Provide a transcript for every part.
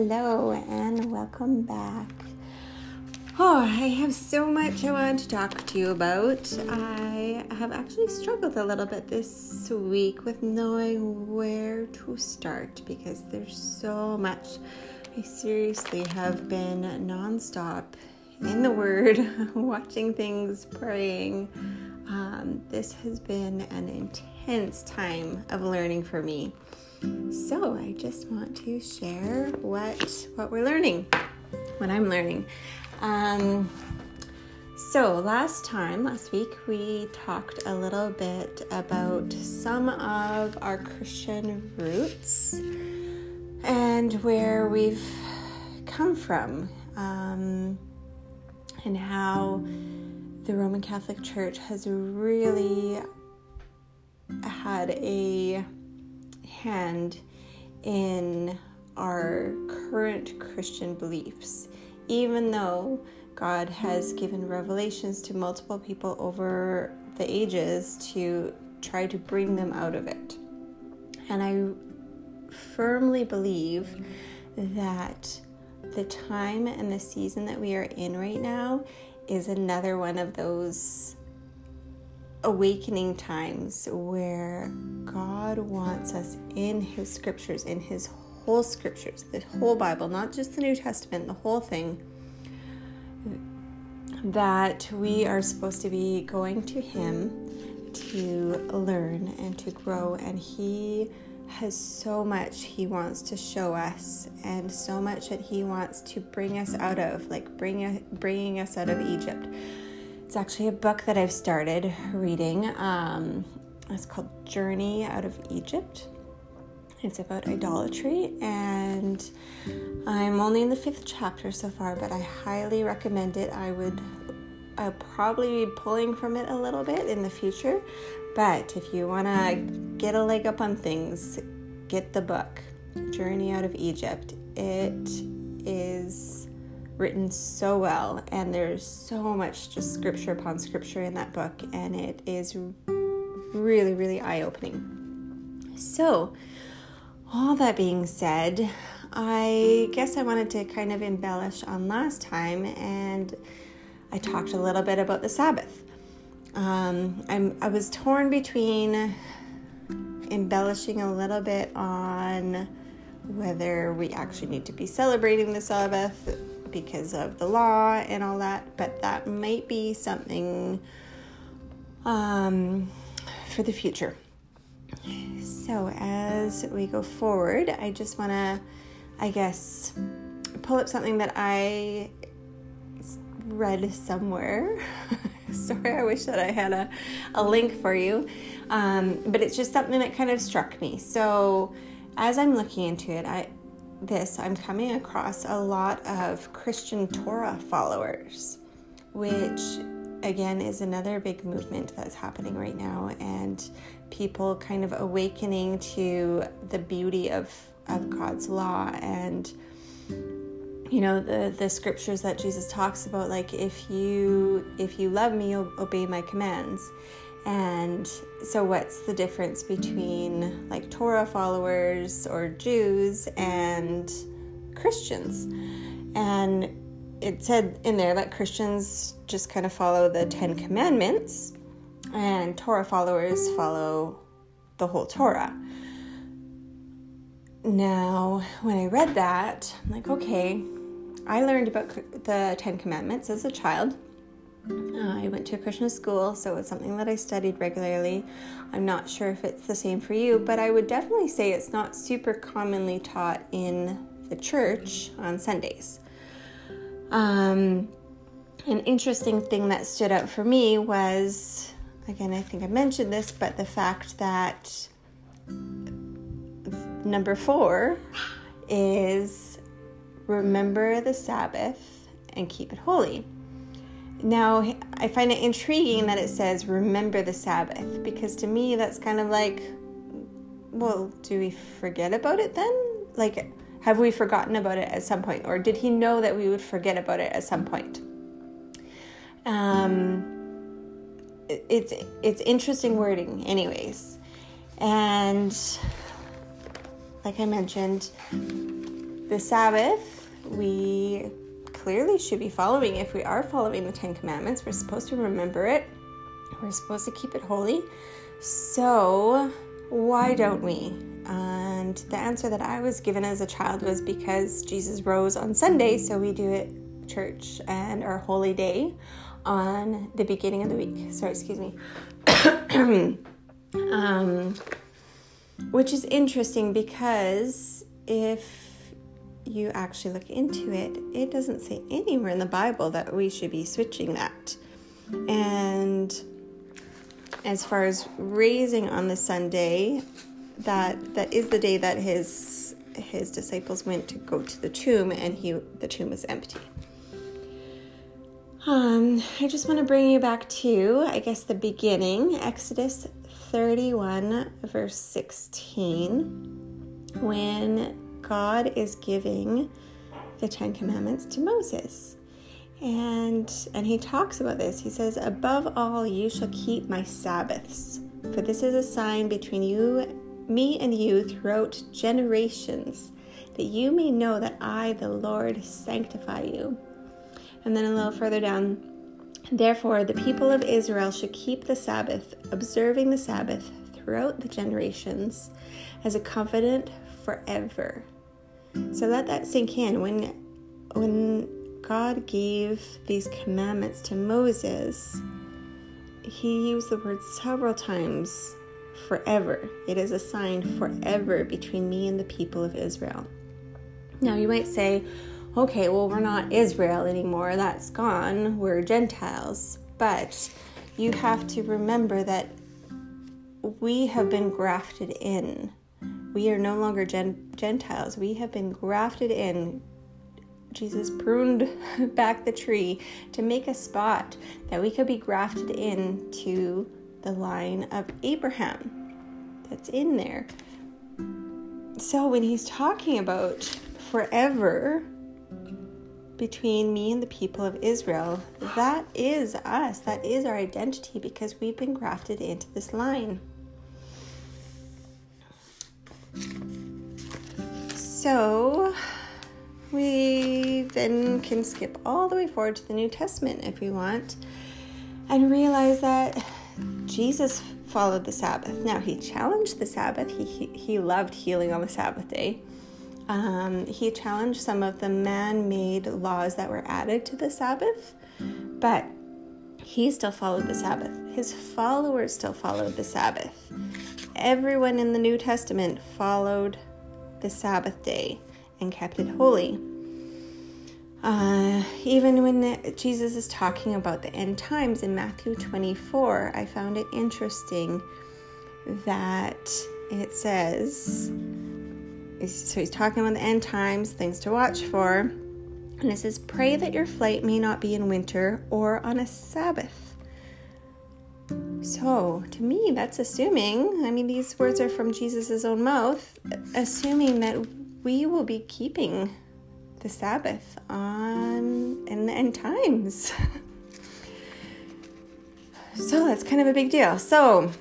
Hello and welcome back. Oh, I have so much I want to talk to you about. I have actually struggled a little bit this week with knowing where to start because there's so much. I seriously have been nonstop in the Word, watching things, praying. Um, this has been an intense time of learning for me. So I just want to share what what we're learning, what I'm learning. Um, so last time, last week, we talked a little bit about some of our Christian roots and where we've come from, um, and how the Roman Catholic Church has really had a hand in our current Christian beliefs, even though God has given revelations to multiple people over the ages to try to bring them out of it. And I firmly believe that the time and the season that we are in right now is another one of those awakening times where God wants us in His scriptures, in His whole scriptures, the whole Bible, not just the New Testament, the whole thing, that we are supposed to be going to Him to learn and to grow. And He has so much He wants to show us, and so much that He wants to bring us out of, like bring, bringing us out of Egypt. It's actually a book that I've started reading. Um, it's called Journey Out of Egypt. It's about idolatry, and I'm only in the fifth chapter so far, but I highly recommend it. I would I'll probably be pulling from it a little bit in the future, but if you want to get a leg up on things, get the book Journey Out of Egypt. It is written so well, and there's so much just scripture upon scripture in that book, and it is really, really eye opening. So, all that being said, I guess I wanted to kind of embellish on last time, and I talked a little bit about the Sabbath. Um, I'm, I was torn between embellishing a little bit on whether we actually need to be celebrating the Sabbath because of the law and all that, but that might be something um, for the future. So, as we go forward, I just want to, I guess, pull up something that I read somewhere. Sorry, I wish that I had a, a link for you. Um, but it's just something that kind of struck me. So, as I'm looking into it, I, this, I'm coming across a lot of Christian Torah followers, which again is another big movement that's happening right now, and people kind of awakening to the beauty of, of God's law and you know the the scriptures that Jesus talks about like if you if you love me you'll obey my commands and so, what's the difference between like Torah followers or Jews and Christians? And it said in there that Christians just kind of follow the Ten Commandments, and Torah followers follow the whole Torah. Now, when I read that, I'm like, okay, I learned about the Ten Commandments as a child I went to a Christian school, so it's something that I studied regularly. I'm not sure if it's the same for you, but I would definitely say it's not super commonly taught in the church on Sundays. Um, an interesting thing that stood out for me was again, I think I mentioned this, but the fact that number four is remember the Sabbath and keep it holy. Now, I find it intriguing that it says, remember the Sabbath, because to me that's kind of like, well, do we forget about it then? Like, have we forgotten about it at some point? Or did he know that we would forget about it at some point? Um, it's it's interesting wording, anyways. And like I mentioned, the Sabbath, we clearly should be following. If we are following the Ten Commandments, we're supposed to remember it, we're supposed to keep it holy. So, why don't we? And the answer that I was given as a child was because Jesus rose on Sunday, so we do it church and our holy day on the beginning of the week. Sorry, excuse me. um, which is interesting because if you actually look into it, it doesn't say anywhere in the Bible that we should be switching that. And as far as raising on the Sunday, that that is the day that his his disciples went to go to the tomb and he the tomb was empty. Um, I just want to bring you back to, I guess, the beginning, Exodus 31, verse 16, when God is giving the Ten Commandments to Moses. And and he talks about this. He says, Above all, you shall keep my Sabbaths, for this is a sign between you, me and you throughout generations, that you may know that I, the Lord, sanctify you. And then a little further down, therefore the people of Israel should keep the Sabbath, observing the Sabbath throughout the generations as a covenant forever. So let that sink in. When when God gave these commandments to Moses, he used the word several times forever. It is a sign forever between me and the people of Israel. Now you might say, okay, well, we're not Israel anymore, that's gone, we're Gentiles. But you have to remember that we have been grafted in. We are no longer gen- Gentiles, we have been grafted in. Jesus pruned back the tree to make a spot that we could be grafted into the line of Abraham that's in there. So when he's talking about forever, between me and the people of Israel. That is us. That is our identity because we've been grafted into this line. So we then can skip all the way forward to the New Testament if we want and realize that Jesus followed the Sabbath. Now, he challenged the Sabbath, he, he, he loved healing on the Sabbath day. Um, he challenged some of the man made laws that were added to the Sabbath, but he still followed the Sabbath. His followers still followed the Sabbath. Everyone in the New Testament followed the Sabbath day and kept it holy. Uh, even when Jesus is talking about the end times in Matthew 24, I found it interesting that it says, so he's talking about the end times, things to watch for. And it says, Pray that your flight may not be in winter or on a Sabbath. So, to me, that's assuming, I mean, these words are from Jesus' own mouth, assuming that we will be keeping the Sabbath on in the end times. so, that's kind of a big deal. So,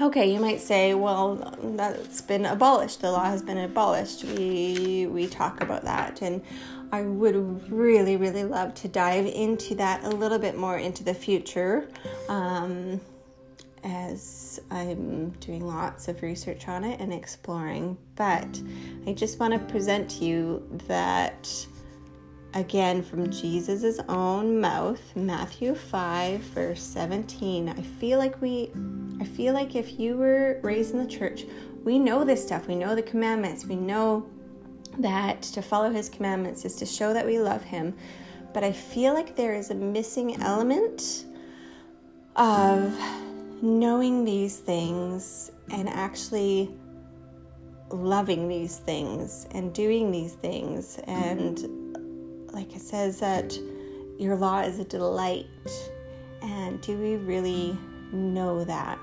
Okay, you might say, well, that's been abolished. The law has been abolished. We we talk about that, and I would really, really love to dive into that a little bit more into the future, um, as I'm doing lots of research on it and exploring. But I just want to present to you that again from Jesus' own mouth, Matthew 5, verse 17. I feel like we, I feel like if you were raised in the church, we know this stuff. We know the commandments. We know that to follow his commandments is to show that we love him. But I feel like there is a missing element of knowing these things and actually loving these things and doing these things and like it says that your law is a delight. And do we really know that?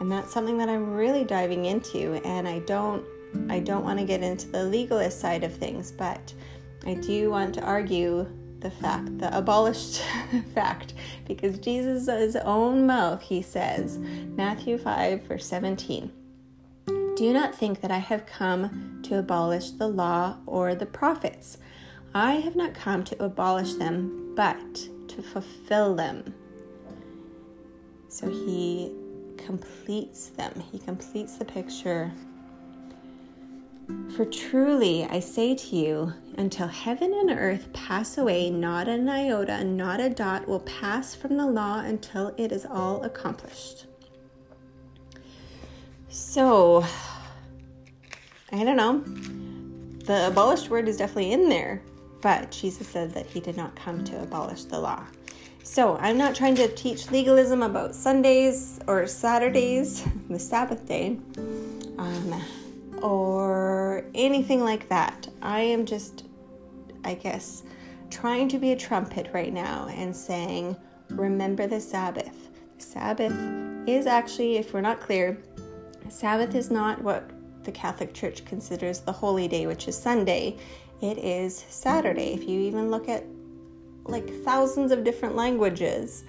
And that's something that I'm really diving into and I don't I don't want to get into the legalist side of things, but I do want to argue the fact, the abolished fact, because Jesus' own mouth, he says, Matthew 5, verse 17, Do not think that I have come to abolish the law or the prophets. I have not come to abolish them, but to fulfill them. So he completes them, he completes the picture. For truly I say to you, until heaven and earth pass away, not an iota not a dot will pass from the law until it is all accomplished. So, I don't know. The abolished word is definitely in there, but Jesus said that he did not come to abolish the law. So, I'm not trying to teach legalism about Sundays or Saturdays, the Sabbath day, um, or anything like that. I am just, I guess, trying to be a trumpet right now and saying, remember the Sabbath. The Sabbath is actually, if we're not clear, Sabbath is not what the Catholic Church considers the holy day, which is Sunday. It is Saturday. If you even look at like thousands of different languages,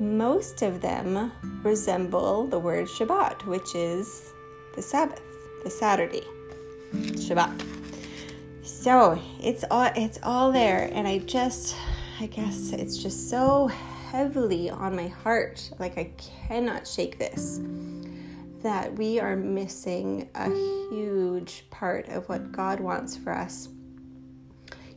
most of them resemble the word Shabbat, which is the Sabbath, Saturday. Shabbat. So it's all it's all there, and I just I guess it's just so heavily on my heart. Like I cannot shake this that we are missing a huge part of what God wants for us.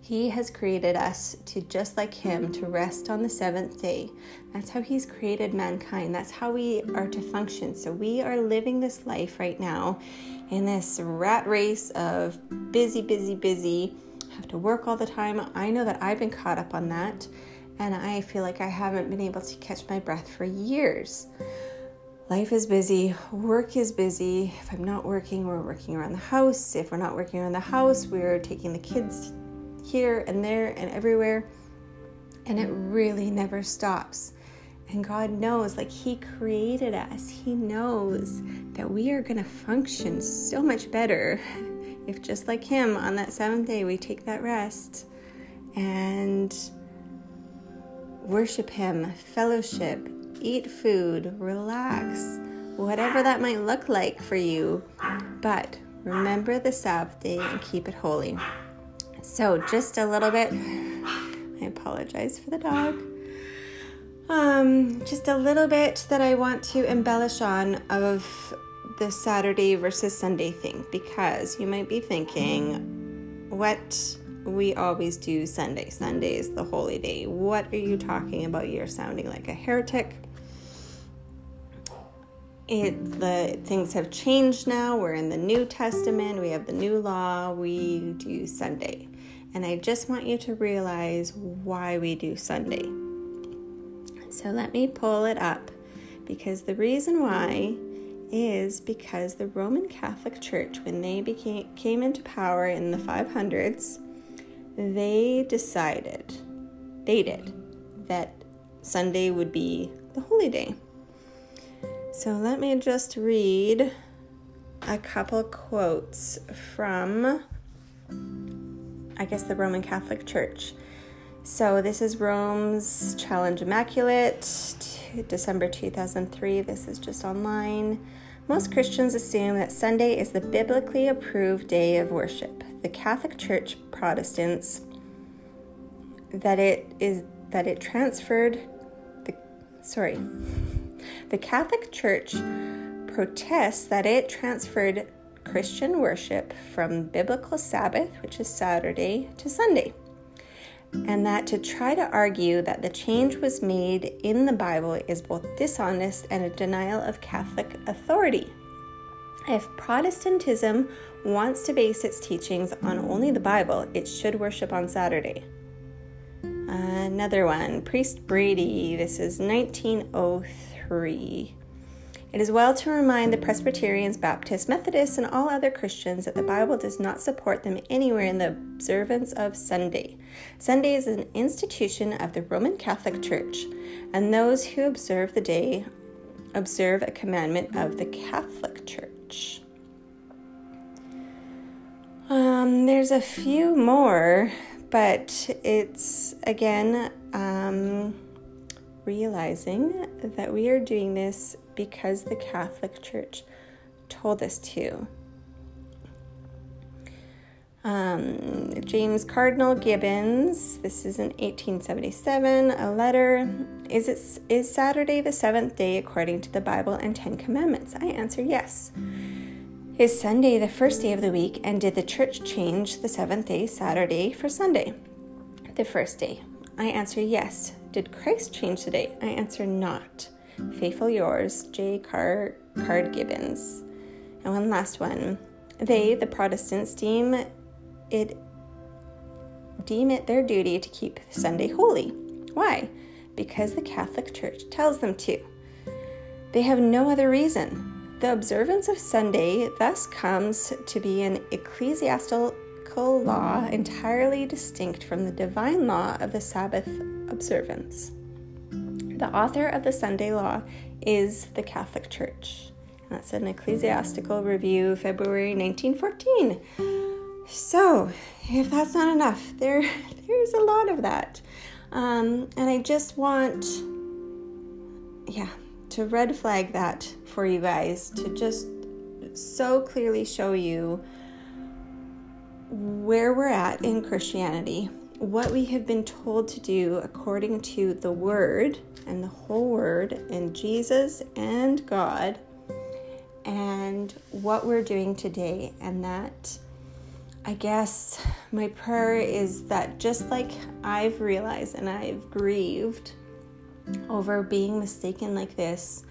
He has created us to, just like Him, to rest on the seventh day. That's how He's created mankind. That's how we are to function. So we are living this life right now in this rat race of busy, busy, busy, have to work all the time. I know that I've been caught up on that, and I feel like I haven't been able to catch my breath for years life is busy, work is busy. If I'm not working, we're working around the house. If we're not working around the house, we're taking the kids here and there and everywhere. And it really never stops. And God knows, like He created us, He knows that we are going to function so much better if, just like Him, on that seventh day, we take that rest and worship Him, fellowship, eat food, relax, whatever that might look like for you. But remember the Sabbath day and keep it holy. So, just a little bit, I apologize for the dog. Um, just a little bit that I want to embellish on of the Saturday versus Sunday thing because you might be thinking, what we always do Sunday. Sunday is the holy day. What are you talking about? You're sounding like a heretic it the things have changed now. We're in the New Testament. We have the new law. We do Sunday. And I just want you to realize why we do Sunday. So let me pull it up because the reason why is because the Roman Catholic Church, when they became, came into power in the 500s, they decided, they did, that Sunday would be the holy day. So let me just read a couple quotes from, I guess, the Roman Catholic Church. So this is Rome's Challenge Immaculate, December 2003. This is just online. Most Christians assume that Sunday is the biblically approved day of worship. The Catholic Church Protestants that it is that it transferred the sorry the Catholic Church protests that it transferred Christian worship from biblical Sabbath, which is Saturday, to Sunday. And that to try to argue that the change was made in the Bible is both dishonest and a denial of Catholic authority. If Protestantism wants to base its teachings on only the Bible, it should worship on Saturday. Another one, Priest Brady. This is 1903 free. It is well to remind the Presbyterians, Baptists, Methodists, and all other Christians that the Bible does not support them anywhere in the observance of Sunday. Sunday is an institution of the Roman Catholic Church, and those who observe the day observe a commandment of the Catholic Church. Um, there's a few more, but it's again. Um, realizing that we are doing this because the Catholic Church told us to. Um, James Cardinal Gibbons, this is in 1877, a letter. Is it is Saturday the seventh day according to the Bible and Ten Commandments? I answer yes. Is Sunday the first day of the week, and did the church change the seventh day, Saturday, for Sunday? The first day. I answer yes. Did Christ change the day? I answer not. Faithful yours, J. Car- Card Gibbons. And one last one. They, the Protestants, deem it deem it their duty to keep Sunday holy. Why? Because the Catholic Church tells them to. They have no other reason. The observance of Sunday thus comes to be an ecclesiastical law entirely distinct from the divine law of the Sabbath observance. The author of the Sunday law is the Catholic Church. That's an ecclesiastical review, February 1914. So, if that's not enough, there there's a lot of that. Um, and I just want, yeah, to red flag that for you guys to just so clearly show you where we're at in Christianity, what we have been told to do according to the Word and the whole Word and Jesus and God, and what we're doing today, and that I guess my prayer is that just like I've realized and I've grieved over being mistaken like this,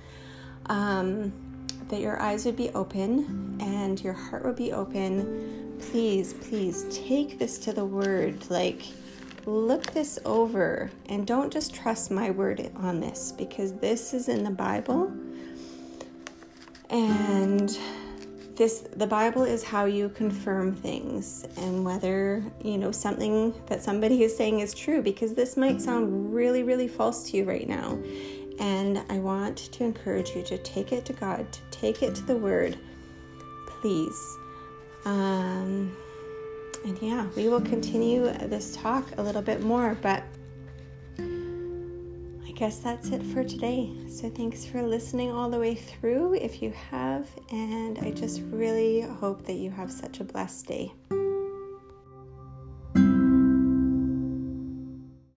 um, that your eyes would be open and your heart would be open. Please, please take this to the word. Like, look this over and don't just trust my word on this because this is in the Bible. And this the bible is how you confirm things and whether you know something that somebody is saying is true because this might sound really really false to you right now and i want to encourage you to take it to god to take it to the word please um and yeah we will continue this talk a little bit more but I guess that's it for today. So, thanks for listening all the way through if you have, and I just really hope that you have such a blessed day.